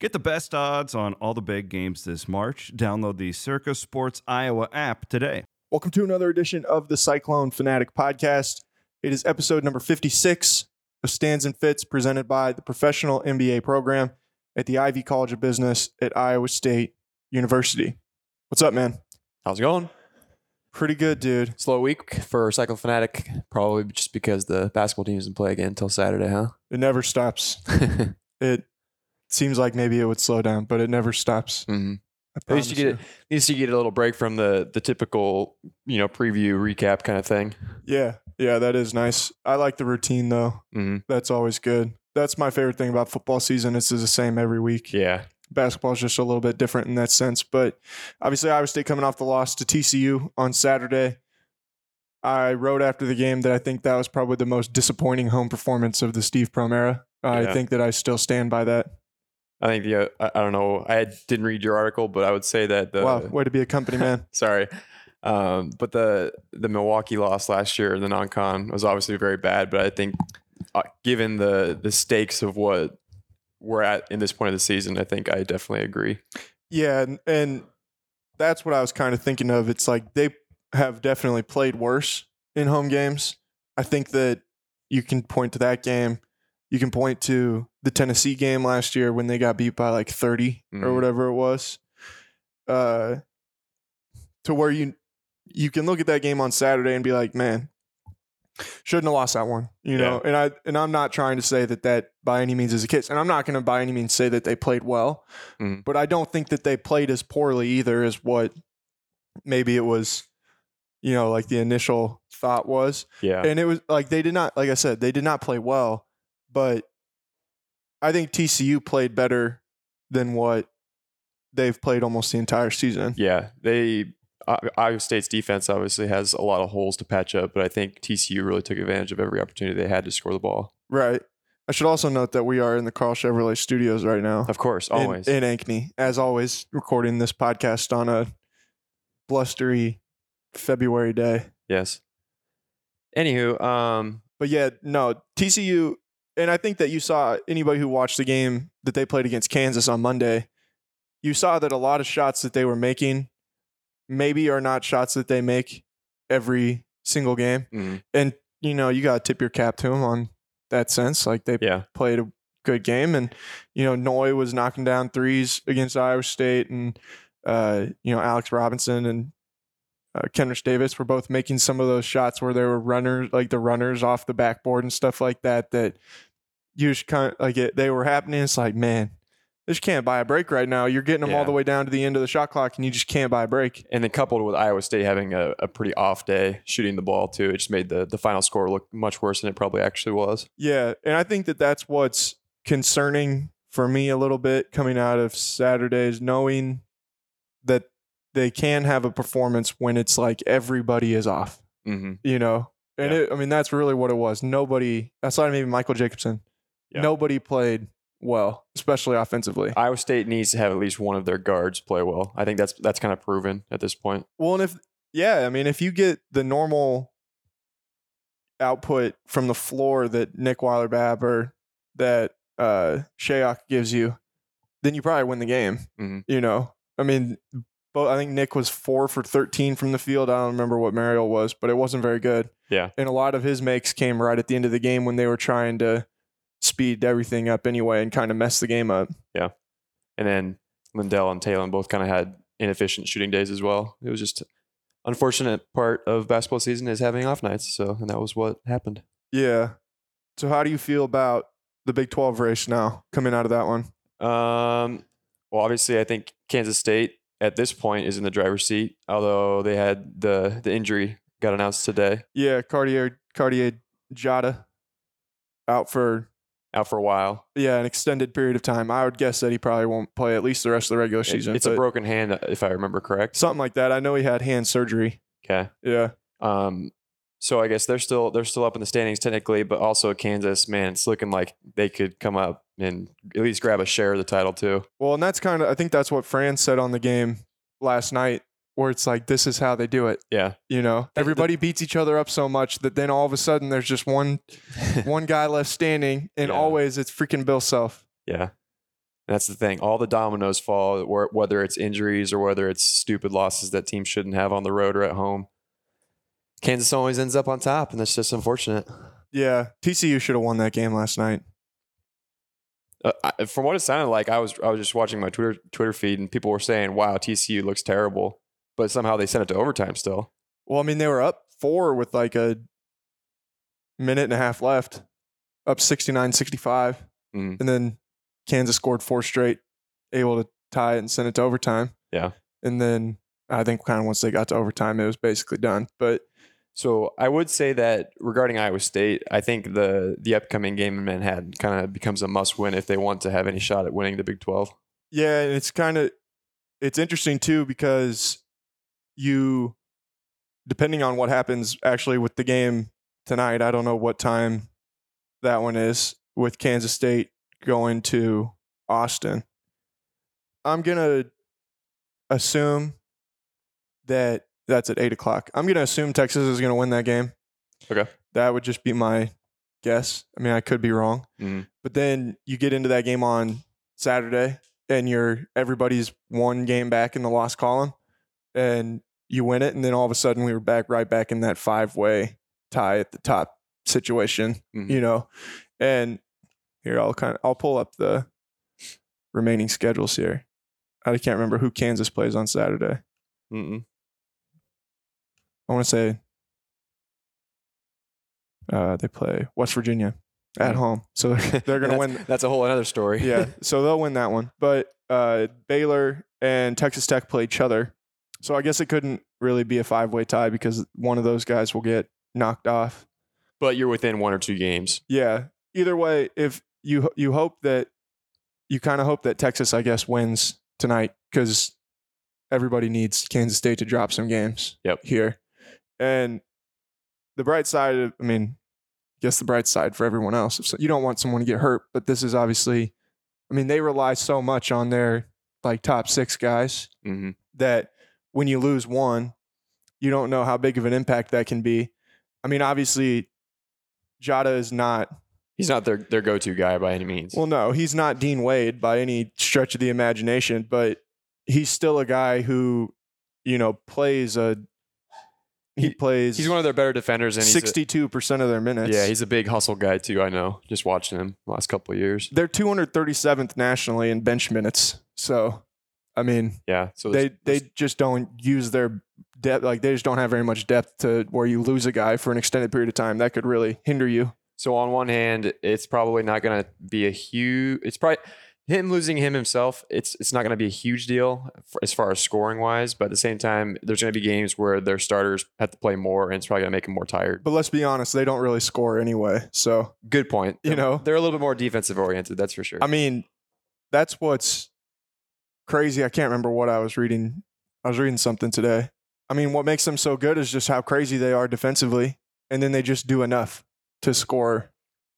Get the best odds on all the big games this March. Download the Circa Sports Iowa app today. Welcome to another edition of the Cyclone Fanatic Podcast. It is episode number 56 of Stands and Fits presented by the Professional MBA program at the Ivy College of Business at Iowa State University. What's up, man? How's it going? Pretty good, dude. Slow week for Cyclone Fanatic, probably just because the basketball team doesn't play again until Saturday, huh? It never stops. It seems like maybe it would slow down, but it never stops. hmm I At least you get. At least you get a little break from the the typical, you know, preview recap kind of thing. Yeah, yeah, that is nice. I like the routine though. hmm That's always good. That's my favorite thing about football season. It's the same every week. Yeah, basketball is just a little bit different in that sense. But obviously, Iowa State coming off the loss to TCU on Saturday. I wrote after the game that I think that was probably the most disappointing home performance of the Steve Prohm era. I think that I still stand by that. I think the uh, I, don't know. I didn't read your article, but I would say that the wow, way to be a company man. sorry, um, but the the Milwaukee loss last year, in the non-con was obviously very bad. But I think, uh, given the the stakes of what we're at in this point of the season, I think I definitely agree. yeah, and, and that's what I was kind of thinking of. It's like they have definitely played worse in home games. I think that you can point to that game. You can point to the Tennessee game last year when they got beat by like 30 or Mhm. whatever it was. Uh, to where you you can look at that game on Saturday and be like, man, shouldn't have lost that one, you know. And I and I'm not trying to say that that by any means is a case, and I'm not going to by any means say that they played well, Mhm. but I don't think that they played as poorly either as what maybe it was, you know, like the initial thought was Yeah, and it was like they did not like i said they did not play well but i think tcu played better than what they've played almost the entire season Yeah, they Iowa State's defense obviously has a lot of holes to patch up, but I think TCU really took advantage of every opportunity they had to score the ball. right i should also note that we are in the carl chevrolet studios right now Of course, always. in, ankeny as always recording this podcast on a blustery february day yes. Anywho, um, But yeah, no, TCU, and I think that you saw anybody who watched the game that they played against Kansas on Monday, you saw that a lot of shots that they were making maybe are not shots that they make every single game. mm, And, you know, you got to tip your cap to them on that sense. Like they yeah, played a good game. And, you know, Noi was knocking down threes against Iowa State and, uh, you know, Alex Robinson and uh, Kendric Davis were both making some of those shots where they were runners, like the runners off the backboard and stuff like that, that you just kind of like it, they were happening. It's like, man, this can't buy a break right now. You're getting them all the way down to the end of the shot clock and you just can't buy a break. and then coupled with Iowa State having a, a pretty off day shooting the ball too, it just made the the final score look much worse than it probably actually was. Yeah, and I think that that's what's concerning for me a little bit coming out of Saturdays, knowing that they can have a performance when it's like everybody is off, hmm you know. And Yeah. it, I mean, that's really what it was. Nobody, aside maybe Michael Jacobson, Yeah. nobody played well, especially offensively. Iowa State needs to have at least one of their guards play well. I think that's that's kind of proven at this point. Well, and if yeah, I mean, if you get the normal output from the floor that Nick Weiler-Babb or that uh Shayok gives you, then you probably win the game. Mhm. You know, I mean, I think Nick was four for thirteen from the field. I don't remember what Marial was, but it wasn't very good. Yeah. and a lot of his makes came right at the end of the game when they were trying to speed everything up anyway and kind of mess the game up. Yeah. And then Lindell and Talen both kind of had inefficient shooting days as well. It was just unfortunate part of basketball season is having off nights. So and that was what happened. Yeah. So how do you feel about the Big Twelve race now coming out of that one? Um, well, obviously, I think Kansas State at this point is in the driver's seat. Although they had the the injury got announced today, Yeah, Cartier Cartier Diarra out for out for a while. yeah an extended period of time. I would guess that he probably won't play at least the rest of the regular season. it's a broken hand, if I remember correct. something like that. I know he had hand surgery. Okay. Yeah, Um, so I guess they're still they're still up in the standings technically, but also Kansas, man, it's looking like they could come up and at least grab a share of the title too. Well, and that's kind of I think that's what Fran said on the game last night, where it's like this is how they do it. Yeah. You know, the- everybody beats each other up so much that then all of a sudden there's just one one guy left standing, and Yeah. always it's freaking Bill Self. yeah. that's the thing. All the dominoes fall, whether it's injuries or whether it's stupid losses that teams shouldn't have on the road or at home. Kansas always ends up on top, and that's just unfortunate. Yeah, TCU should have won that game last night. Uh, I, from what it sounded like, I was I was just watching my Twitter Twitter feed, and people were saying, "Wow, TCU looks terrible," but somehow they sent it to overtime still. Well, I mean, they were up four with like a minute and a half left, up 69 65. Mm. And then Kansas scored four straight, able to tie it and send it to overtime. Yeah. And then I think kind of once they got to overtime, it was basically done. But So I would say that regarding Iowa State, I think the the upcoming game in Manhattan kind of becomes a must win if they want to have any shot at winning the Big Twelve. yeah, and it's kind of it's interesting too because you depending on what happens actually with the game tonight, I don't know what time that one is with Kansas State going to Austin. I'm gonna assume that that's at eight o'clock. I'm gonna assume Texas is gonna win that game. Okay. That would just be my guess. I mean, I could be wrong. Mhm. But then you get into that game on Saturday and you're everybody's one game back in the loss column and you win it and then all of a sudden we were back right back in that five way tie at the top situation, Mhm. you know. And here I'll kind of I'll pull up the remaining schedules here. I can't remember who Kansas plays on Saturday. Mm-mm. I want to say uh, they play West Virginia at Mhm. home, so they're, they're going to win. That's a whole other story. yeah, so they'll win that one. But uh, Baylor and Texas Tech play each other, so I guess it couldn't really be a five way tie because one of those guys will get knocked off. but you're within one or two games. Yeah. Either way, if you you hope that you kind of hope that Texas, I guess, wins tonight because everybody needs Kansas State to drop some games. Yep. Here, and the bright side, of, I mean, I guess the bright side for everyone else. So you don't want someone to get hurt, but this is obviously, I mean, they rely so much on their like top six guys Mm-hmm. that when you lose one, you don't know how big of an impact that can be. I mean, obviously, Diarra is not He's not their their go to guy by any means. well, no, he's not Dean Wade by any stretch of the imagination, but he's still a guy who, you know, plays a he, He- plays he's one of their better defenders, and sixty-two percent of their minutes. yeah, he's a big hustle guy too. I know, just watching him the last couple of years. they're two hundred thirty-seventh nationally in bench minutes. So, I mean, Yeah, so they they just don't use their depth. Like they just don't have very much depth to where you lose a guy for an extended period of time. That could really hinder you. So on one hand, it's probably not going to be a huge. It's probably him losing him himself. It's it's not going to be a huge deal for, as far as scoring wise. But at the same time, there's going to be games where their starters have to play more, and it's probably going to make them more tired. But let's be honest, they don't really score anyway. So Good point. You They're- know? they're a little bit more defensive oriented. That's for sure. I mean, that's what's crazy. I can't remember what I was reading. I was reading something today. I mean, what makes them so good is just how crazy they are defensively, and then they just do enough to score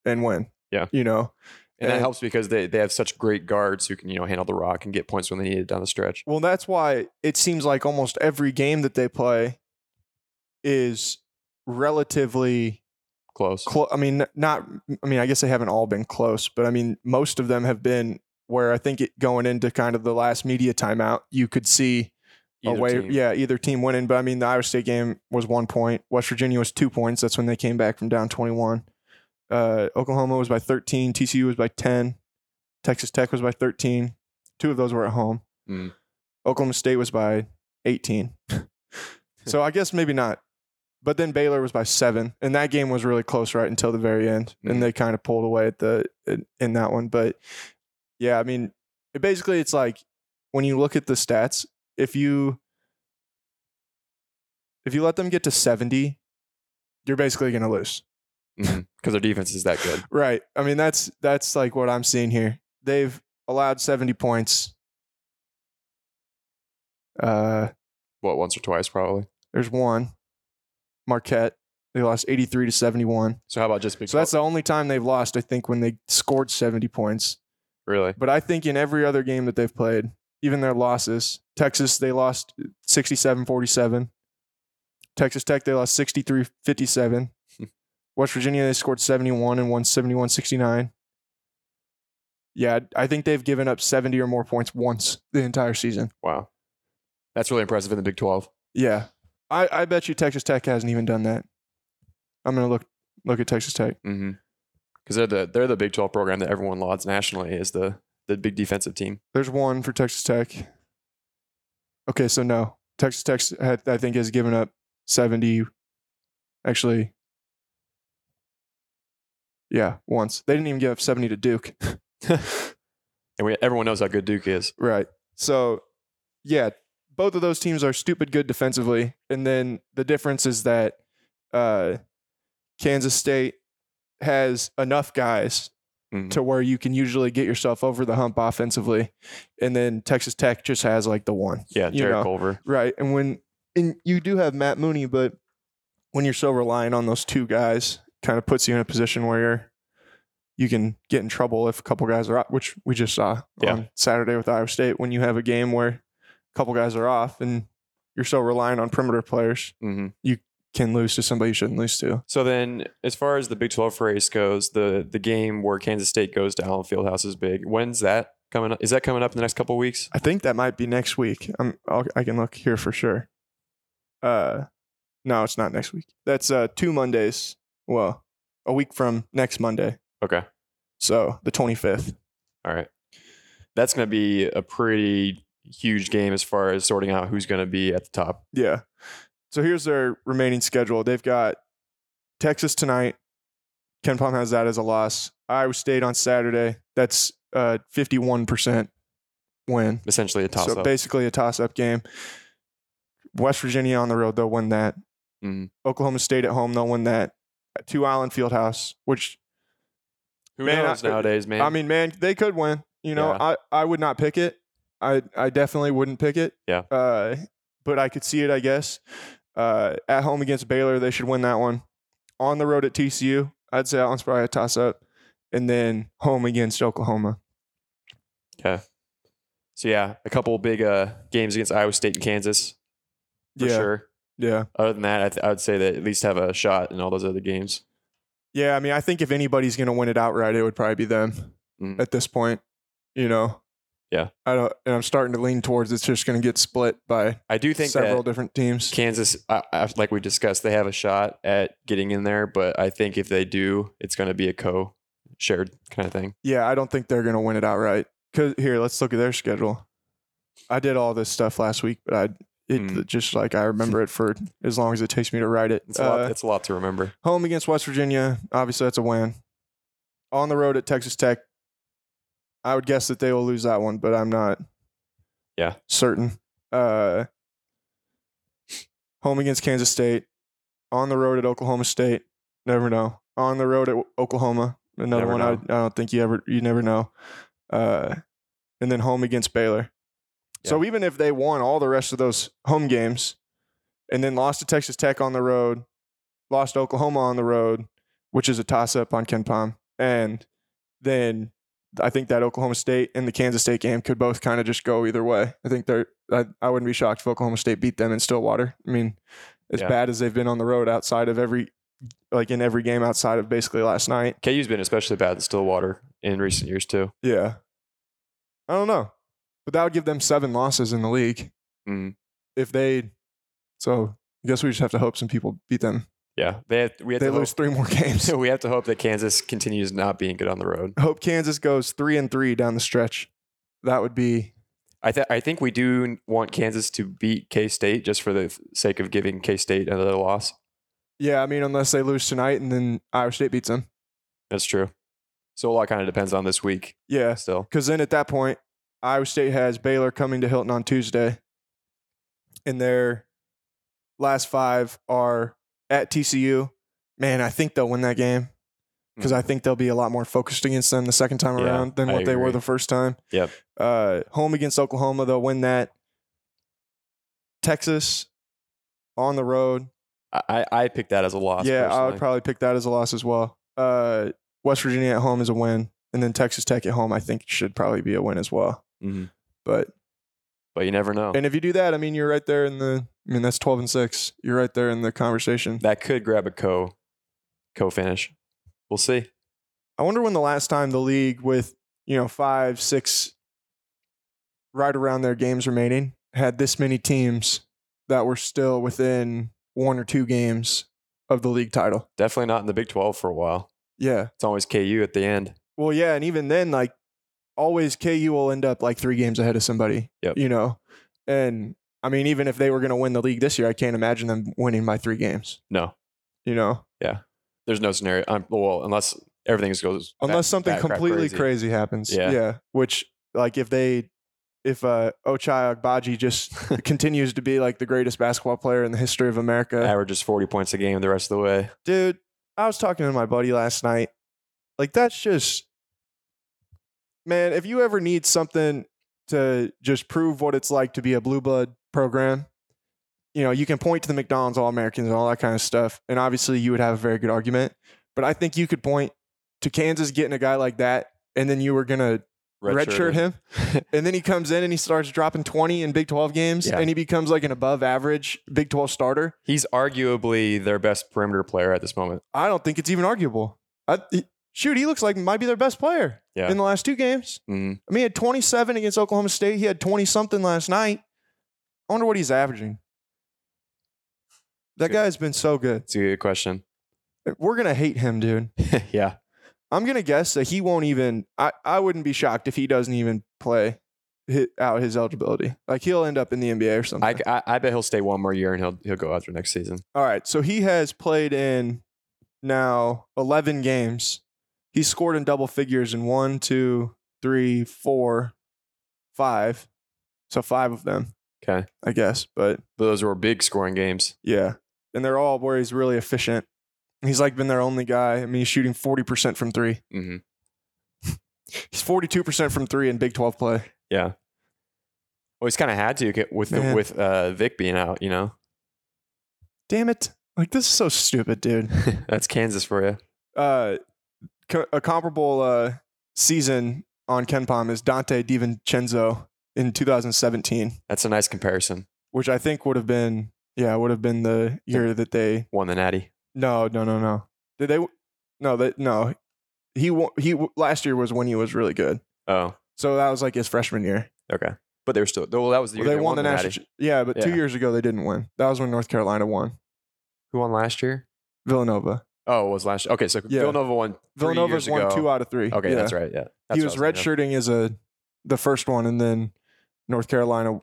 and win. Yeah. you know. and that helps because they, they have such great guards who can you know handle the rock and get points when they need it down the stretch. Well, that's why it seems like almost every game that they play is relatively Close. close. I mean, not. I mean, I guess they haven't all been close, but I mean, most of them have been where I think it going into kind of the last media timeout, you could see Either away. team. Yeah, either team winning. But I mean, the Iowa State game was one point. West Virginia was two points. That's when they came back from down twenty-one. Uh, Oklahoma was by thirteen. TCU was by ten. Texas Tech was by thirteen. Two of those were at home. Mm. Oklahoma State was by eighteen. so I guess maybe not. But then Baylor was by seven, and that game was really close right until the very end, Mhm. and they kind of pulled away at the in, in that one. But yeah, I mean, it basically it's like when you look at the stats, if you if you let them get to 70, you're basically going to lose. because their defense is that good. Right. I mean, that's that's like what I'm seeing here. They've allowed 70 points. Uh What once or twice probably. there's one. Marquette. They lost 83 to 71. So how about just because? So that's the only time they've lost, I think, when they scored 70 points. Really But I think in every other game that they've played, even their losses, Texas, they lost 67 47. Texas Tech, they lost 63 57. West Virginia, they scored 71 and won 71 69. Yeah, I think they've given up 70 or more points once the entire season. Wow, that's really impressive in the Big Twelve. Yeah. I, I bet you Texas Tech hasn't even done that. I'm gonna look look at Texas Tech. Mm-hmm. Because they're the they're the Big Twelve program that everyone lauds nationally is the the big defensive team. There's one for Texas Tech. Okay, so no. Texas Tech had, I think has given up 70 actually yeah, once. They didn't even give up 70 to Duke. And we everyone knows how good Duke is. Right. So, yeah, both of those teams are stupid good defensively, and then the difference is that uh, Kansas State has enough guys Mhm. to where you can usually get yourself over the hump offensively, and then Texas Tech just has like the one. Yeah, you Jarrett know. Culver. Right. And when and you do have Matt Mooney, but when you're so relying on those two guys, kind of puts you in a position where you're you can get in trouble if a couple guys are off, which we just saw Yeah. on Saturday with Iowa State when you have a game where a couple guys are off and you're so reliant on perimeter players, hmm can lose to somebody you shouldn't lose to. So then, as far as the Big Twelve race goes, the the game where Kansas State goes to Allen Fieldhouse is big. When's that coming up? Is that coming up in the next couple weeks? I think that might be next week. I'm I'll, I can look here for sure. Uh, no, it's not next week. That's uh two Mondays. Well, a week from next Monday. Okay. So the 25th. All right. That's going to be a pretty huge game as far as sorting out who's going to be at the top. Yeah. So here's their remaining schedule. They've got Texas tonight. KenPom has that as a loss. Iowa State on Saturday. That's uh 51% win. Essentially a toss so up. basically a toss up game. West Virginia on the road, they'll win that. Mhm. Oklahoma State at home, they'll win that. Two Allen Fieldhouse, which Who Man, knows I- nowadays, man? I mean, man, they could win. You know, Yeah. I, I would not pick it. I I definitely wouldn't pick it. Yeah. Uh, but I could see it, I guess. Uh, at home against Baylor, they should win that one. On the road at TCU, I'd say that one's probably a toss up. And then home against Oklahoma. okay. So yeah, a couple big uh, games against Iowa State and Kansas for yeah. sure. Yeah. Other than that, I, th- I would say that at least have a shot in all those other games. Yeah. I mean, I think if anybody's going to win it outright, it would probably be them Mhm. at this point. You know? Yeah. I don't, and I'm starting to lean towards it's just going to get split by I do think several that different teams. Kansas, I, I, like we discussed, they have a shot at getting in there, but I think if they do, it's going to be a co-shared kind of thing. Yeah, I don't think they're going to win it outright. Cause here, let's look at their schedule. I did all this stuff last week, but I it Mm. just like I remember it for as long as it takes me to write it. It's a lot. Uh, It's a lot to remember. home against West Virginia, obviously that's a win. On the road at Texas Tech, I would guess that they will lose that one, but I'm not. Yeah. certain. Uh, home against Kansas State, on the road at Oklahoma State. Never know. On the road at Oklahoma, another Never one. I. I don't think you ever you never know. Uh, and then home against Baylor. So even if they won all the rest of those home games, and then lost to Texas Tech on the road, lost to Oklahoma on the road, which is a toss up on KenPom, and then I think that Oklahoma State and the Kansas State game could both kind of just go either way. I think they're. I, I wouldn't be shocked if Oklahoma State beat them in Stillwater. I mean, as Yeah. bad as they've been on the road outside of every, like in every game outside of basically last night. KU's been especially bad in Stillwater in recent years too. Yeah, I don't know, but that would give them seven losses in the league Mm. if they. So I guess we just have to hope some people beat them. Yeah, they have, we have They to lose three more games. hope, we have to hope that Kansas continues not being good on the road. hope Kansas goes three and three down the stretch. That would be I th- I think we do want Kansas to beat K State just for the sake of giving K State another loss. yeah. I mean, unless they lose tonight and then Iowa State beats them. That's true. So a lot kind of depends on this week Yeah, still. because then at that point, Iowa State has Baylor coming to Hilton on Tuesday, and their last five are at TCU. Man, I think they'll win that game because I think they'll be a lot more focused against them the second time Hmm. Yeah, around than I what they were the first time. Yep. Uh, home against Oklahoma, they'll win that. Texas on the road, I, I picked that as a loss. yeah, I would probably pick that as a loss as well. Uh, West Virginia at home is a win, and then Texas Tech at home, I think should probably be a win as well. Mhm. But But you never know. and if you do that, I mean, you're right there in the. I mean, that's twelve and six. You're right there in the conversation. that could grab a co co finish. We'll see. I wonder when the last time the league with you know, five, six, right around their games remaining, had this many teams that were still within one or two games of the league title. Definitely not in the Big 12 for a while. Yeah. It's always KU at the end. Well, yeah, and even then, like always, KU will end up like three games ahead of somebody. Yep. You know, and I mean, even if they were going to win the league this year, I can't imagine them winning by three games. No, You know, Yeah. there's no scenario. Um, well, unless everything goes unless something completely crazy. happens. Yeah. Yeah. Which, like, if they, if uh, Ochai Agbaji just continues to be like the greatest basketball player in the history of America, Averages 40 points a game the rest of the way. dude, I was talking to my buddy last night. Like, that's just, man, if you ever need something to just prove what it's like to be a blue blood program, you know, you can point to the McDonald's All Americans and all that kind of stuff. And obviously, you would have a very good argument. But I think you could point to Kansas getting a guy like that, and then you were going to redshirt him. and then he comes in and he starts dropping 20 in Big 12 games, Yeah. and he becomes like an above average Big 12 starter. He's arguably their best perimeter player at this moment. I don't think it's even arguable. I, he- shoot, he looks like he might be their best player Yeah. in the last two games. Mhm. I mean, he had 27 against Oklahoma State. He had 20 something last night. I wonder what he's averaging. That Good. guy's been so good. It's a good question. Eh, we're going to hate him, dude. yeah. I'm going to guess that he won't even, I, I wouldn't be shocked if he doesn't even play hit out his eligibility. Like he'll end up in the NBA or something. I, I, I bet he'll stay one more year and he'll he'll go after next season. All right. So he has played in now 11 games. He scored in double figures in one, two, three, four, five. So five of them, Okay. I guess. But Those were big scoring games. yeah. And they're all where he's really efficient. He's like been their only guy. I mean, he's shooting 40% from three. hmm He's 42% from three in Big 12 play. Yeah. Well, he's kind of had to get with the, Man. with uh, Vick being out. You know, Damn it. Like, this is so stupid, dude. that's Kansas for you. uh, co- a comparable uh, season on KenPom is Donte DiVincenzo in 2017, That's a nice comparison. which I think would have been yeah would have been the year that they Won the Natty. no no no no did they no they no he wa- he last year was when he was really good Oh, so that was like his freshman year okay. But they were still. Well, that was the year they, won, the national Natty. ch- yeah but two Yeah. years ago they didn't win that was when North Carolina won Who won last year? Villanova Oh, it was last. year. Okay, so Yeah. Villanova won. Villanova's years won two out of three Okay, Yeah. that's right. Yeah, That's he what was I thinking of. redshirting as a the first one, and then North Carolina.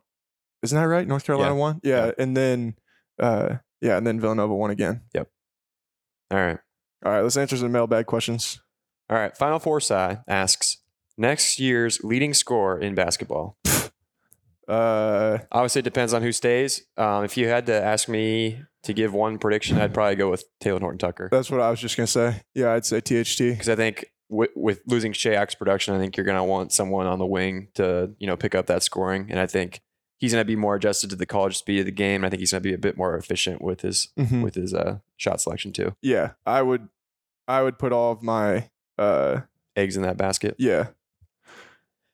Isn't that right? North Carolina Yeah. won. Yeah. Yeah. and then uh, yeah, and then Villanova won again. Yep. All right. All right, let's answer some mailbag questions. All right. Final Four side asks next year's leading scorer in basketball. Uh, Obviously, it depends on who stays. Um, if you had to ask me to give one prediction, I'd probably go with Talen Horton Tucker that's what I was just gonna say. Yeah, I'd say THT. because I think with, with losing Shayok's production, I think you're going to want someone on the wing to you know pick up that scoring, and I think he's going to be more adjusted to the college speed of the game. I think he's going to be a bit more efficient with his Mhm. with his uh, shot selection too. Yeah, I would. I would put all of my. Uh, Eggs in that basket. yeah,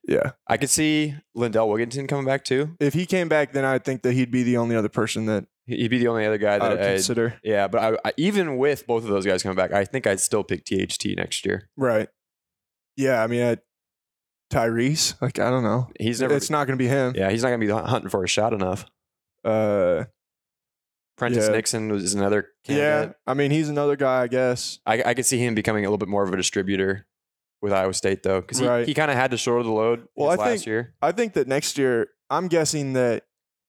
yeah. I could see Lindell Wigginton coming back too. If he came back, then I think that he'd be the only other person that He'd be the only other guy I that would I'd, consider. yeah. But I, I, even with both of those guys coming back, I think I'd still pick THT next year. Right. Yeah, I mean, I, Tyrese. Like, I don't know. He's never. it's not gonna be him. yeah, he's not going to be hunting for a shot enough. Uh, Prentiss Yeah. Nixon was is another yeah. I mean, he's another guy, I guess. I, I could see him becoming a little bit more of a distributor with Iowa State though, because he, Right. he kind of had to shoulder the load Well, I last think- year. I think that next year, I'm guessing that,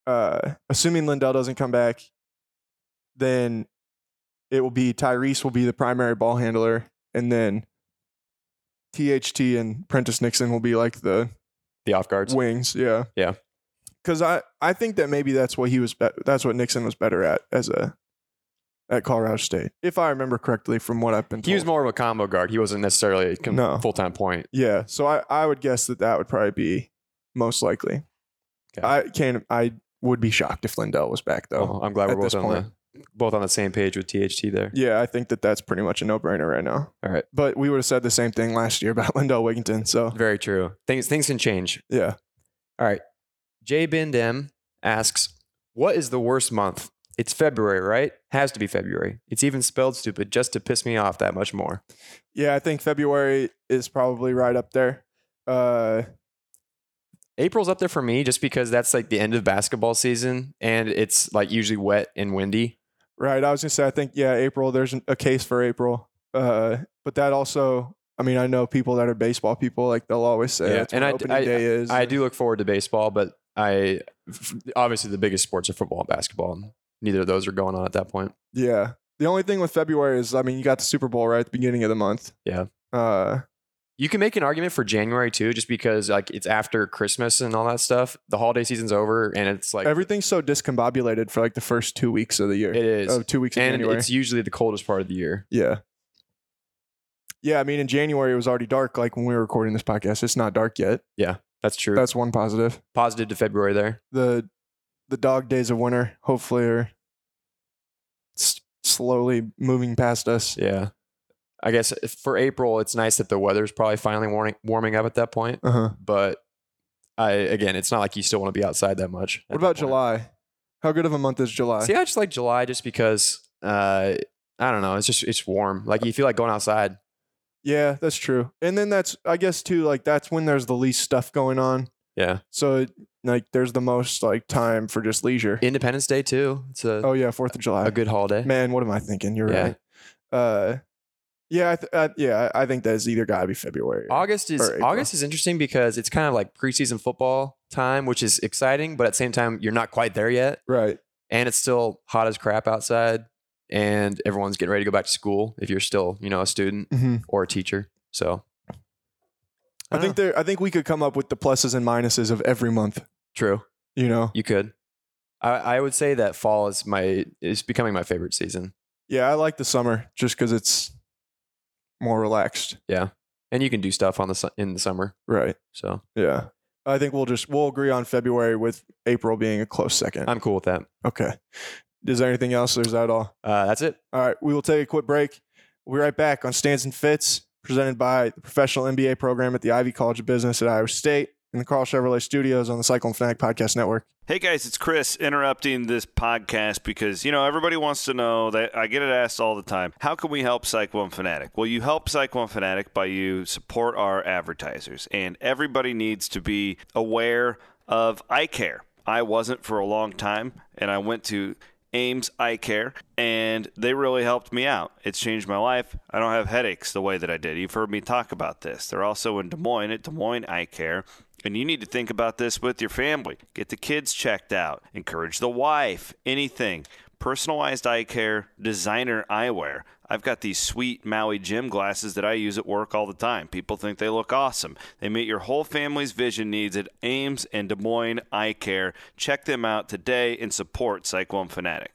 uh, assuming Lindell doesn't come back, then it will be Tyrese will be the primary ball handler, and then THT and Prentiss Nixon will be like the The off guards. wings. Yeah. Yeah. Because I, I think that maybe that's what he was. Be- that's what Nixon was better at as a at Colorado State, if I remember correctly from what I've been. Told. He was more of a combo guard. He wasn't necessarily a No. full time point. Yeah, so I, I would guess that that would probably be most likely. Okay. I can't. I would be shocked if Lindell was back though. Well, I'm glad we're both on the both on the same page with THT there. Yeah, I think that that's pretty much a no brainer right now. All right, But we would have said the same thing last year about Lindell Wigginton. So very true. Things things can change. yeah, All right. J Bindem asks, "What is the worst month?" It's February, right? Has to be February. It's even spelled stupid just to piss me off that much more. yeah, I think February is probably right up there. Uh, April's up there for me just because that's like the end of basketball season and it's like usually wet and windy. right. I was gonna say I think yeah, April. There's a case for April. Uh, but that also. I mean, I know people that are baseball people. Like they'll always say, Yeah, and I- opening I- day is. I do look forward to baseball, but I obviously the biggest sports are football and basketball. Neither of those are going on at that point. Yeah. The only thing with February is, I mean, you got the Super Bowl right at the beginning of the month. Yeah. Uh, You can make an argument for January too, just because like it's after Christmas and all that stuff. The holiday season's over, and it's like everything's so discombobulated for like the first two weeks of the year. it is, Oh, two weeks of and January. it's usually the coldest part of the year. yeah. Yeah. I mean, in January, it was already dark. Like when we were recording this podcast, it's not dark yet. Yeah, that's true. That's one positive. Positive to February there. The, the dog days of winter hopefully are s- slowly moving past us. Yeah. I guess if- for April, it's nice that the weather's probably finally warming warming up at that point. Uh huh. But I again, it's not like you still want to be outside that much. What about. July? How good of a month is July? See, I just like July just because uh, I don't know. It's just it's warm. Like you feel like going outside. Yeah, that's true. And then that's, I guess, too, like that's when there's the least stuff going on. Yeah. So, like, there's the most like time for just leisure. Independence Day too. It's a Oh yeah, Fourth of July. a good holiday. Man, what am I thinking? You're Yeah. right. Uh, yeah, I th- I, yeah, I I think that's either got to be February. August is. August is interesting because it's kind of like preseason football time, which is exciting, but at the same time you're not quite there yet, Right. and it's still hot as crap outside, and everyone's getting ready to go back to school if you're still you know a student hmm or a teacher. So I think there. I think we could come up with the pluses and minuses of every month. true. You know. You could. I, I would say that fall is my is becoming my favorite season, Yeah, I like the summer just because it's more relaxed. Yeah, and you can do stuff on the su- in the summer. Right. So Yeah. I think we'll just we'll agree on February with April being a close second. I'm cool with that. okay. Is there anything else? Or is that all? Uh, that's it. All right, we will take a quick break. We'll be right back on Stands and Fits, presented by the professional MBA program at the Ivy College of Business at Iowa State in the Carl Chevrolet Studios on the Cyclone Fanatic Podcast Network. Hey guys, it's Chris interrupting this podcast because, you know, everybody wants to know that I get it asked all the time. How can we help Cyclone Fanatic? Well, you help Cyclone Fanatic by you support our advertisers, and everybody needs to be aware of eye care. I wasn't for a long time, and I went to Ames Eye Care, and they really helped me out. It's changed my life. I don't have headaches the way that I did. You've heard me talk about this. They're also in Des Moines at Des Moines Eye Care. And you need to think about this with your family. Get the kids checked out. Encourage the wife. Anything. Personalized eye care, designer eyewear. I've got these sweet Maui Jim glasses that I use at work all the time. People think they look awesome. They meet your whole family's vision needs at Ames and Des Moines Eye Care. Check them out today and support Cyclone Fanatic.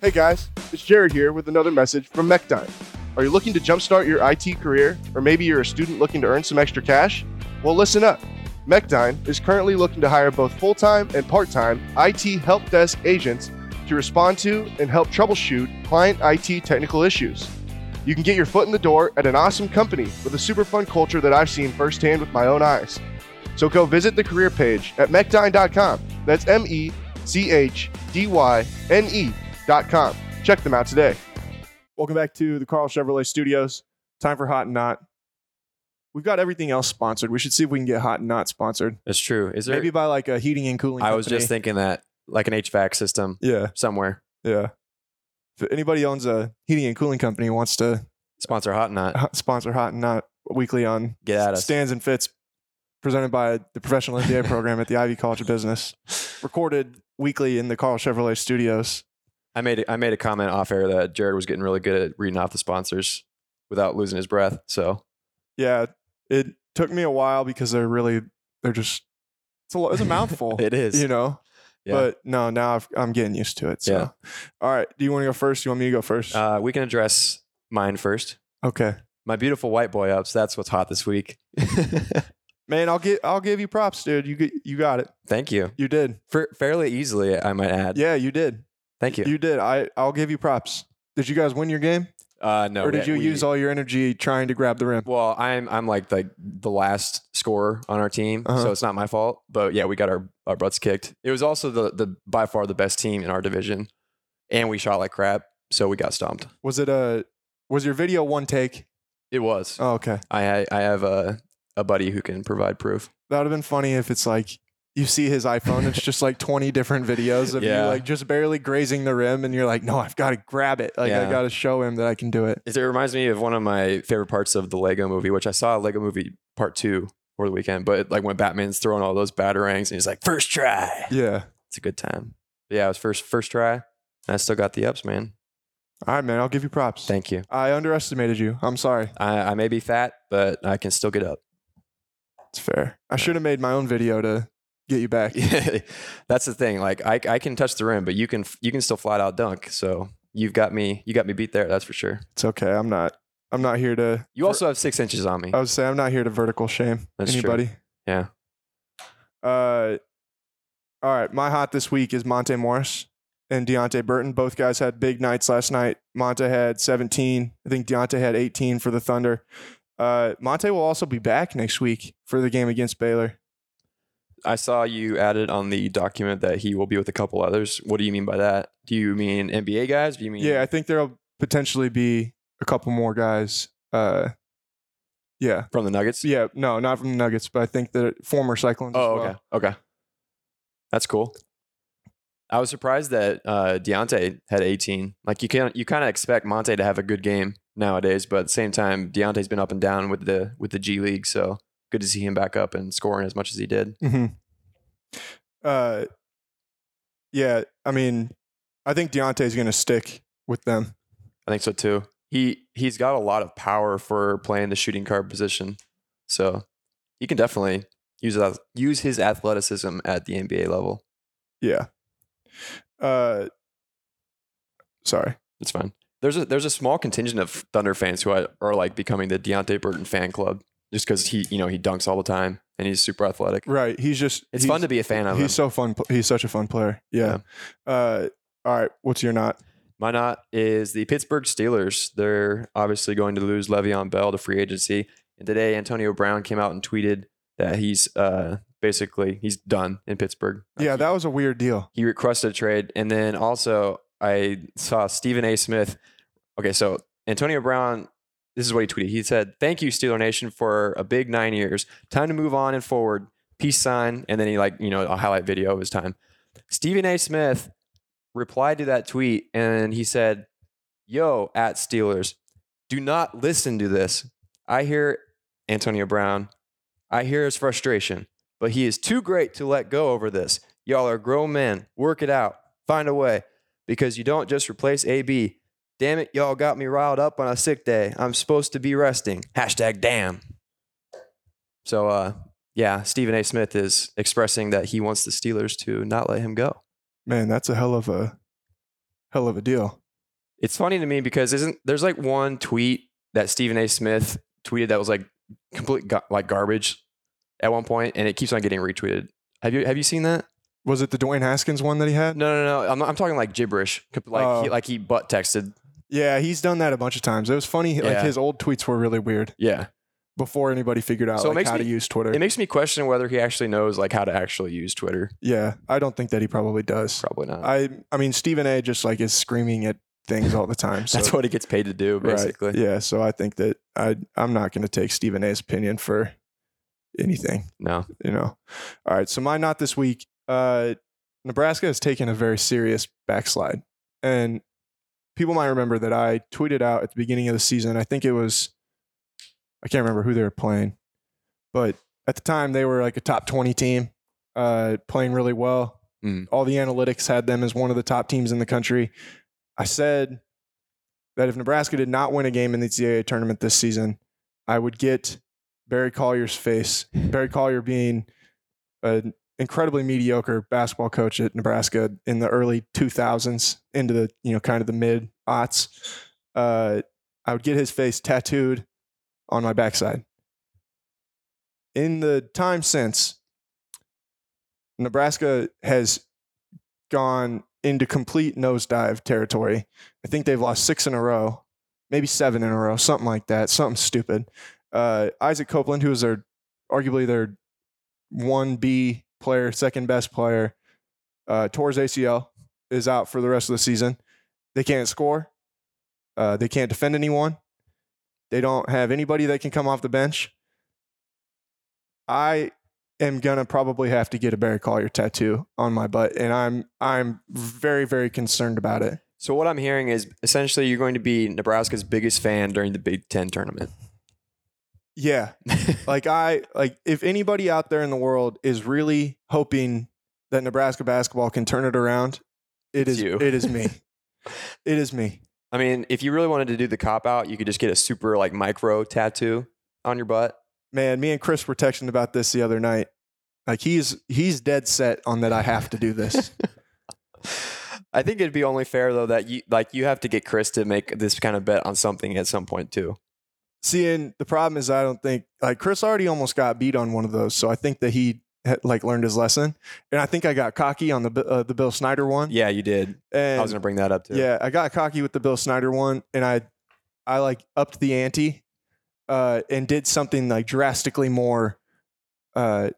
Hey guys, it's Jared here with another message from Mechdyne. Are you looking to jumpstart your IT career, or maybe you're a student looking to earn some extra cash? Well, listen up. Mechdyne is currently looking to hire both full time and part time IT help desk agents to respond to and help troubleshoot client IT technical issues. You can get your foot in the door at an awesome company with a super fun culture that I've seen firsthand with my own eyes. So go visit the career page at mechdyne.com. That's M E C H D Y N E com. Check them out today. Welcome back to the Carl Chevrolet Studios. Time for Hot and Not. We've got everything else sponsored. We should see if we can get Hot and Not sponsored. That's true. Is there? Maybe by like a heating and cooling. I was company. just thinking that like an HVAC system Yeah, somewhere. yeah. If anybody owns a heating and cooling company wants to Sponsor Hot and Not. sponsor Hot and Not weekly on Get at us. Stands and Fits, presented by the Professional MBA program at the Ivy College of Business, recorded weekly in the Carl Chevrolet Studios. I made a, I made a comment off air that Jared was getting really good at reading off the sponsors without losing his breath. So Yeah, it took me a while because they're really they're just it's a it's a mouthful. it is. you know. Yeah. But no, now I've, I'm getting used to it. So, Yeah. all right. Do you want to go first? Do you want me to go first? Uh, we can address mine first. okay, My beautiful white boy ups. That's what's hot this week. man. I'll get I'll give you props, dude. You get, you got it. Thank you. You did. For, fairly easily, I might add. Yeah, you did. Thank you. You did. I I'll give you props. Did you guys win your game, uh, no, or did you we- use all your energy trying to grab the rim? Well, I'm I'm like the the last scorer on our team, Uh-huh. so it's not my fault. But yeah, we got our, our butts kicked. It was also the the by far the best team in our division, and we shot like crap, so we got stomped. Was it a was your video one take? It was. Oh, okay. I I I have a a buddy who can provide proof. That would have been funny if it's like you see his iPhone, it's just like 20 different videos of Yeah. you like just barely grazing the rim, and you're like, no, I've got to grab it. Like, I Yeah. got to show him that I can do it. It reminds me of one of my favorite parts of the Lego movie, which I saw Lego movie part two over the weekend. But like when Batman's throwing all those batarangs and he's like, first try. Yeah. It's a good time. But yeah, it was first first try. I still got the ups, man. All right, man. I'll give you props. Thank you. I underestimated you. I'm sorry. I, I may be fat, but I can still get up. It's fair. I should have made my own video to get you back. Yeah that's the thing. Like I, I can touch the rim, but you can you can still flat out dunk. So you've got me you got me beat there. That's for sure. It's okay. I'm not. I'm not here to. You also have six inches on me. I would say I'm not here to vertical shame That's true. anybody. Yeah. Uh, all right. My hot this week is Monte Morris and Deonte Burton. Both guys had big nights last night. Monte had 17. I think Deonte had 18 for the Thunder. Uh, Monte will also be back next week for the game against Baylor. I saw you added on the document that he will be with a couple others. What do you mean by that? Do you mean NBA guys? Do you mean Yeah, I think there'll potentially be a couple more guys. Uh, yeah. from the Nuggets? Yeah, no, not from the Nuggets, but I think the former Cyclones. Oh, as well. okay. Okay. That's cool. I was surprised that uh, Deonte had 18. Like you can you kind of expect Monte to have a good game nowadays, but at the same time, Deonte's been up and down with the with the G League, so good to see him back up and scoring as much as he did. hmm Uh, yeah, I mean, I think Deonte's going to stick with them. I think so too. He he's got a lot of power for playing the shooting guard position, so he can definitely use that, use his athleticism at the NBA level. Yeah. Uh, sorry. It's fine. There's a there's a small contingent of Thunder fans who are, are like becoming the Deonte Burton fan club just because he you know he dunks all the time and he's super athletic. Right. He's just. It's he's, fun to be a fan of him. He's so fun. He's such a fun player. Yeah. Uh, all right. What's your not? My not is the Pittsburgh Steelers. They're obviously going to lose Le'Veon Bell to free agency. And today, Antonio Brown came out and tweeted that he's uh, basically he's done in Pittsburgh. Yeah, that was a weird deal. he requested a trade. And then also, I saw Stephen A. Smith. Okay, so Antonio Brown, this is what he tweeted. He said, Thank you, Steeler Nation, for a big nine years. Time to move on and forward. Peace sign. And then he, like, you know, a highlight video of his time. Stephen A. Smith replied to that tweet and he said, Yo, at Steelers, do not listen to this. I hear Antonio Brown. I hear his frustration, but he is too great to let go over this. Y'all are grown men. Work it out. Find a way. Because you don't just replace AB. Damn it, y'all got me riled up on a sick day. I'm supposed to be resting. Hashtag damn. So, uh, yeah, Stephen A. Smith is expressing that he wants the Steelers to not let him go. Man, that's a hell of a hell of a deal. It's funny to me because isn't there's like one tweet that Stephen A. Smith tweeted that was like complete ga- like garbage at one point, and it keeps on getting retweeted. Have you have you seen that? Was it the Dwayne Haskins one that he had? No, no, no. I'm, not, I'm talking like gibberish. Like Oh. he, like he butt texted. Yeah, he's done that a bunch of times. It was funny. Like Yeah. his old tweets were really weird Yeah. before anybody figured out So it like makes how to me- use Twitter. It makes me question whether he actually knows like how to actually use Twitter. yeah, I don't think that he probably does. Probably not. I I mean Stephen A. just like is screaming at things all the time. So, That's what he gets paid to do, right. basically. Yeah, so I think that I I'm not going to take Stephen A.'s opinion for anything. No. You know. All right, so my not this week. Uh, Nebraska has taken a very serious backslide, and people might remember that I tweeted out at the beginning of the season. I think it was I can't remember who they were playing, but at the time they were like a top twenty team, uh, playing really well. Mm. All the analytics had them as one of the top teams in the country. I said that if Nebraska did not win a game in the NCAA tournament this season, I would get Barry Collier's face. Barry Collier being an incredibly mediocre basketball coach at Nebraska in the early 2000s into the you know kind of the mid aughts. Uh, I would get his face tattooed on my backside. In the time since, Nebraska has gone into complete nosedive territory. I think they've lost six in a row, maybe seven in a row, something like that, something stupid. Uh, Isaac Copeland, who is their arguably their one B player, second best player, uh, his ACL, is out for the rest of the season. They can't score. Uh, they can't defend anyone. They don't have anybody that can come off the bench. I am gonna probably have to get a Barry Collier tattoo on my butt, and I'm I'm very very concerned about it. So what I'm hearing is essentially you're going to be Nebraska's biggest fan during the Big Ten tournament. Yeah, like I like if anybody out there in the world is really hoping that Nebraska basketball can turn it around, it It's is you. it is me. it is me. I mean, if you really wanted to do the cop out, you could just get a super like micro tattoo on your butt. Man, me and Chris were texting about this the other night. Like he's he's dead set on that I have to do this. I think it'd be only fair though that you like you have to get Chris to make this kind of bet on something at some point too. See, and the problem is I don't think like Chris already almost got beat on one of those, so I think that he had, like learned his lesson, and I think I got cocky on the uh, the Bill Snyder one. Yeah, you did. and I was gonna bring that up too. yeah, I got cocky with the Bill Snyder one, and I I like upped the ante, uh, and did something like drastically more, uh,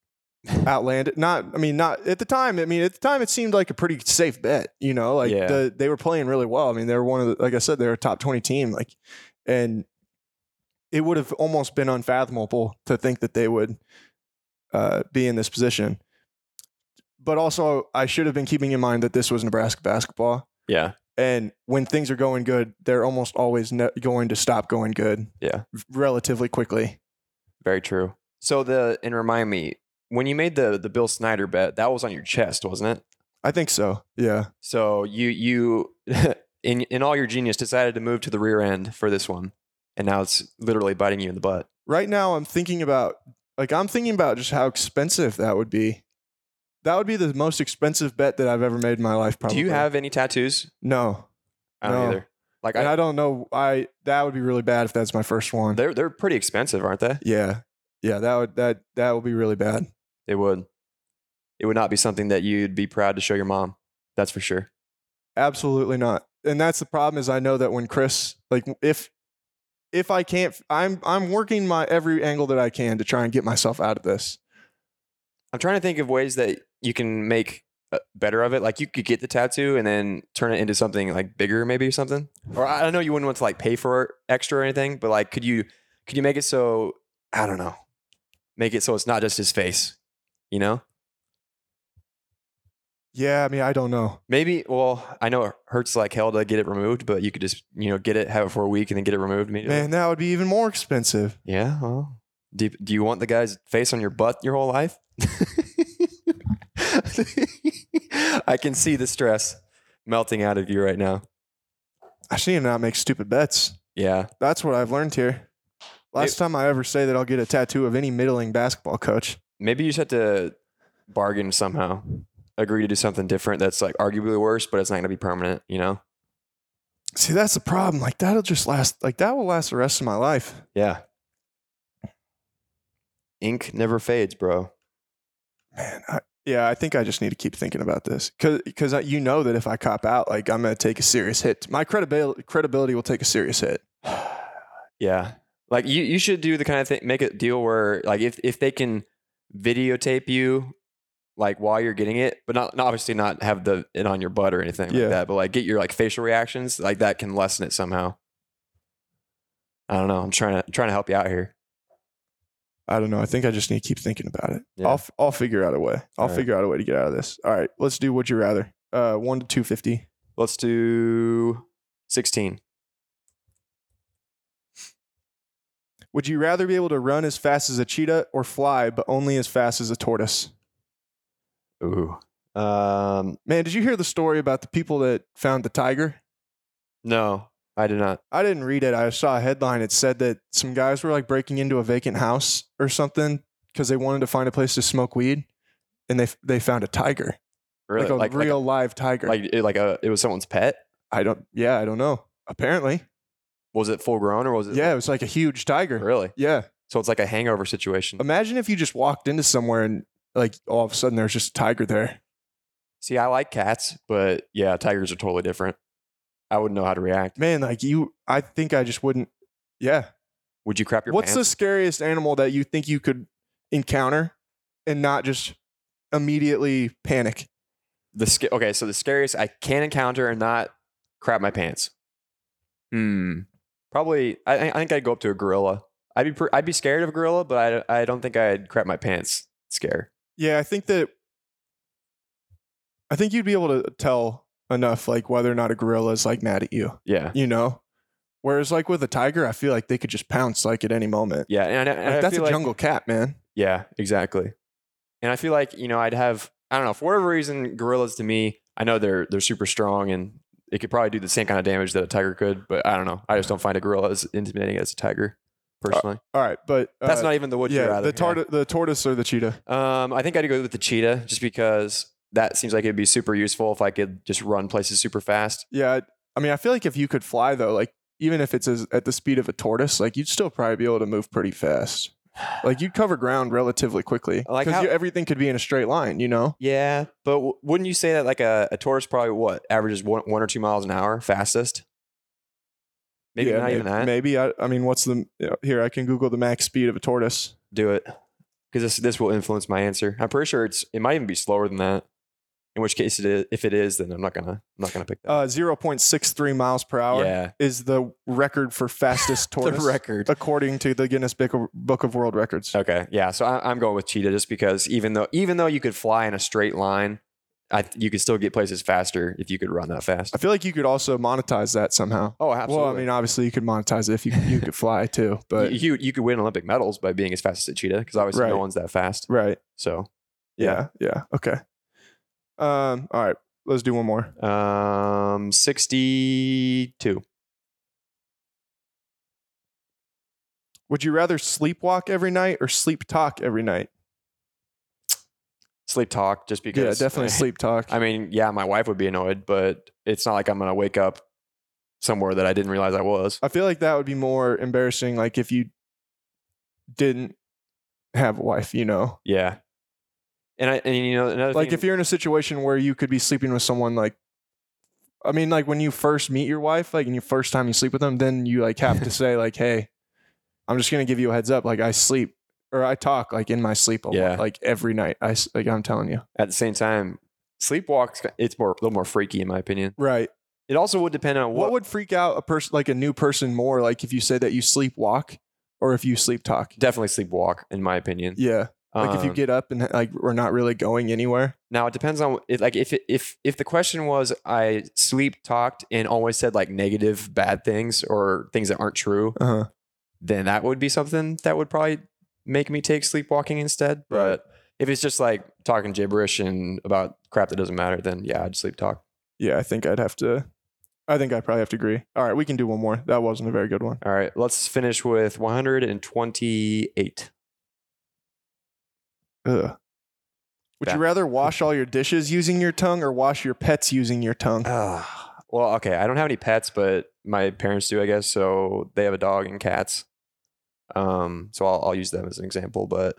outlandish. Not, I mean, not at the time. I mean, at the time, it seemed like a pretty safe bet. You know, like Yeah. the they were playing really well. I mean, they were one of the, like I said, they were a top twenty team. Like, and it would have almost been unfathomable to think that they would uh, be in this position. But also, I should have been keeping in mind that this was Nebraska basketball. Yeah. And when things are going good, they're almost always ne- going to stop going good Yeah. relatively quickly. Very true. So the and remind me, when you made the the Bill Snyder bet, that was on your chest, wasn't it? I think so. Yeah. So you you in in all your genius decided to move to the rear end for this one. And now it's literally biting you in the butt. Right now, I'm thinking about like I'm thinking about just how expensive that would be. That would be the most expensive bet that I've ever made in my life. Probably. Do you have any tattoos? no? I don't No. either. Like And I, I don't know. I that would be really bad if that's my first one. they're they're pretty expensive, aren't they? Yeah. Yeah. That would that that would be really bad. It would. It would not be something that you'd be proud to show your mom. That's for sure. Absolutely not. And that's the problem is I know that when Chris like if if I can't I'm I'm working my every angle that I can to try and get myself out of this. I'm trying to think of ways that you can make uh, better of it. Like you could get the tattoo and then turn it into something like bigger, maybe or something. Or I I know you wouldn't want to like pay for extra or anything, but like, could you could you make it so I don't know, make it so it's not just his face, you know? Yeah, I mean I don't know. Maybe. Well, I know it hurts like hell to get it removed, but you could just you know get it, have it for a week, and then get it removed immediately. Man, that would be even more expensive. Yeah. Well, do, do you want the guy's face on your butt your whole life? I can see the stress melting out of you right now. I to not make stupid bets. Yeah. That's what I've learned here. Last time I ever say that I'll get a tattoo of any middling basketball coach. Maybe you just have to bargain somehow. Agree to do something different that's like arguably worse, but it's not going to be permanent, you know? See, that's the problem. Like that'll just last. Like that will last the rest of my life. Yeah. Ink never fades, bro. Man, I, yeah, I think I just need to keep thinking about this because because you know that if I cop out, like I'm gonna take a serious hit. My credibility credibility will take a serious hit. Yeah. Like you, you should do the kind of thing, make a deal where like if, if they can videotape you like while you're getting it, but not, not obviously not have the it on your butt or anything Yeah. like that, but like get your like facial reactions, like that can lessen it somehow. I don't know. I'm trying to trying to help you out here. I don't know. I think I just need to keep thinking about it. Yeah. I'll I'll figure out a way. I'll right. figure out a way to get out of this. All right, let's do. Would you rather? Uh, one to two fifty. Let's do 16. Would you rather be able to run as fast as a cheetah or fly, but only as fast as a tortoise? Ooh. Um, Man, did you hear the story about the people that found the tiger? no, I did not. I didn't read it. I saw a headline. It said that some guys were like breaking into a vacant house or something because they wanted to find a place to smoke weed, and they they found a tiger, Really? like a real live tiger. like, like a, it was someone's pet. I don't. Yeah, I don't know. Apparently, Was it full grown or was it? yeah, it was like a huge tiger. Really? Yeah. So it's like a hangover situation. Imagine if you just walked into somewhere and like all of a sudden there's just a tiger there. See, I like cats, but yeah, tigers are totally different. I wouldn't know how to react. Man, like you, I think I just wouldn't. Yeah. Would you crap your pants? What's the scariest animal that you think you could encounter and not just immediately panic? The sca- okay, so the scariest I can encounter and not crap my pants. Hmm. Probably, I, I think I'd go up to a gorilla. I'd be pr- I'd be scared of a gorilla, but I, I don't think I'd crap my pants scare. Yeah, I think that I think you'd be able to tell enough like whether or not a gorilla is like mad at you, Yeah, you know? Whereas like with a tiger, I feel like they could just pounce like at any moment. yeah, and, I- and Like, that's a like- jungle cat, man. Yeah, exactly. And I feel like you know I'd have I don't know for whatever reason gorillas to me I know they're they're super strong and it could probably do the same kind of damage that a tiger could, but I don't know. I just don't find a gorilla as intimidating as a tiger personally. All right, but uh, That's not even the would you yeah, rather. the tortoise, the tortoise or the cheetah. Um, I think I'd go with the cheetah just because that seems like it'd be super useful if I could just run places super fast. Yeah, I- mean, I feel like if you could fly though, like even if it's as, at the speed of a tortoise, like you'd still probably be able to move pretty fast. Like you'd cover ground relatively quickly Like because everything could be in a straight line. You know? Yeah, but w- wouldn't you say that like a, a tortoise probably what averages one, one or two miles an hour fastest? Maybe yeah, not maybe, even that. Maybe I, I mean, what's the you know, here? I can Google the max speed of a tortoise. do it because this this will influence my answer. I'm pretty sure it's it might even be slower than that. In which case, it is, if it is, then I'm not gonna I'm not gonna pick that. Uh, zero point six three miles per hour yeah, is the record for fastest the tortoise, record. according to the Guinness Book of, Book of World Records. Okay, yeah. So I, I'm going with cheetah just because even though even though you could fly in a straight line, I you could still get places faster if you could run that fast. I feel like you could also monetize that somehow. Oh, absolutely. Well, I mean, obviously you could monetize it if you you could fly too, but you you could win Olympic medals by being as fast as a cheetah because obviously Right. no one's that fast. right. So Yeah, yeah. Okay. Um. All right. Let's do one more. um, sixty-two. Would you rather sleepwalk every night or sleep talk every night? Sleep talk just because. Yeah, definitely sleep talk. I mean, yeah, my wife would be annoyed, but it's not like I'm gonna wake up somewhere that I didn't realize I was. I feel like that would be more embarrassing, like if you didn't have a wife. You know, Yeah. And I and you know another like thing, if you're in a situation where you could be sleeping with someone, like, I mean, like when you first meet your wife, like, and your first time you sleep with them, then you like have to say like, hey, I'm just gonna give you a heads up, like I sleep or I talk like in my sleep a lot, Yeah. like every night. I like I'm telling you, at the same time, sleepwalks it's more a little more freaky in my opinion. right. It also would depend on What what, would freak out a person like a new person more, like if you said that you sleepwalk or if you sleep talk? definitely sleepwalk in my opinion. Yeah, like if you Um, get up and like we're not really going anywhere. now it depends on it, like if it, if if the question was I sleep talked and always said like negative bad things or things that aren't true, Uh huh. then that would be something that would probably make me take sleepwalking instead. But if it's just like talking gibberish and about crap that doesn't matter, then yeah, I'd sleep talk. Yeah, I think I'd have to. I think I'd probably have to agree. All right, we can do one more. That wasn't a very good one. All right, let's finish with 128. Ugh. Would That- you rather wash all your dishes using your tongue or wash your pets using your tongue? Ah, well, okay, I don't have any pets, but my parents do, I guess. So they have a dog and cats. Um, so I'll, I'll use them as an example, but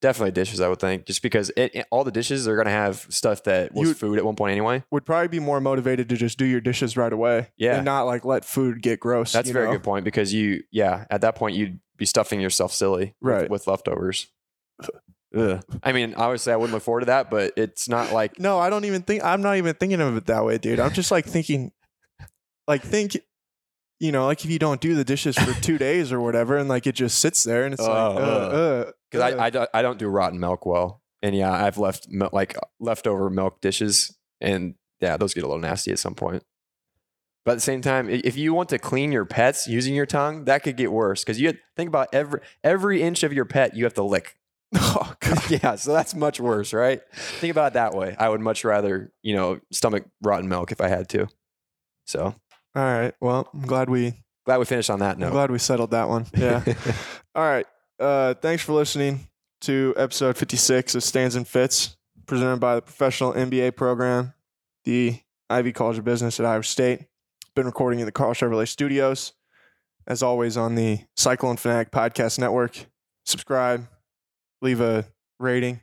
definitely dishes, I would think, just because it, it- all the dishes are gonna have stuff that was You- food at one point anyway. Would probably be more motivated to just do your dishes right away. Yeah. And not like let food get gross. That's a you very know? good point because you, yeah, at that point you'd be stuffing yourself silly with- Right. with, leftovers. Ugh. I mean, obviously, I wouldn't look forward to that, but it's not like No, I don't even think I'm not even thinking of it that way, dude. I'm just like thinking like think you know, like if you don't do the dishes for two days or whatever and like it just sits there and it's like Oh, uh, uh, because uh. I, I, don't- I don't do rotten milk well, and yeah, I've left like leftover milk dishes, and yeah, those get a little nasty at some point. But at the same time, if you want to clean your pets using your tongue, that could get worse because you had, think about every every inch of your pet you have to lick. oh, God. yeah, so that's much worse, right? Think about it that way. I would much rather you know stomach rotten milk if I had to. So All right. Well, I'm glad we glad we finished on that I'm note. glad we settled that one. Yeah. All right. Uh, thanks for listening to episode 56 of Stands and Fits, presented by the Professional MBA program, the Ivy College of Business at Iowa State. Been recording in the Karl Chevrolet Studios. As always, on the Cyclone Fanatic Podcast Network. Subscribe, leave a rating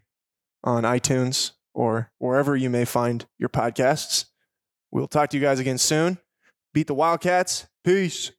on iTunes or wherever you may find your podcasts. We'll talk to you guys again soon. Beat the Wildcats. Peace.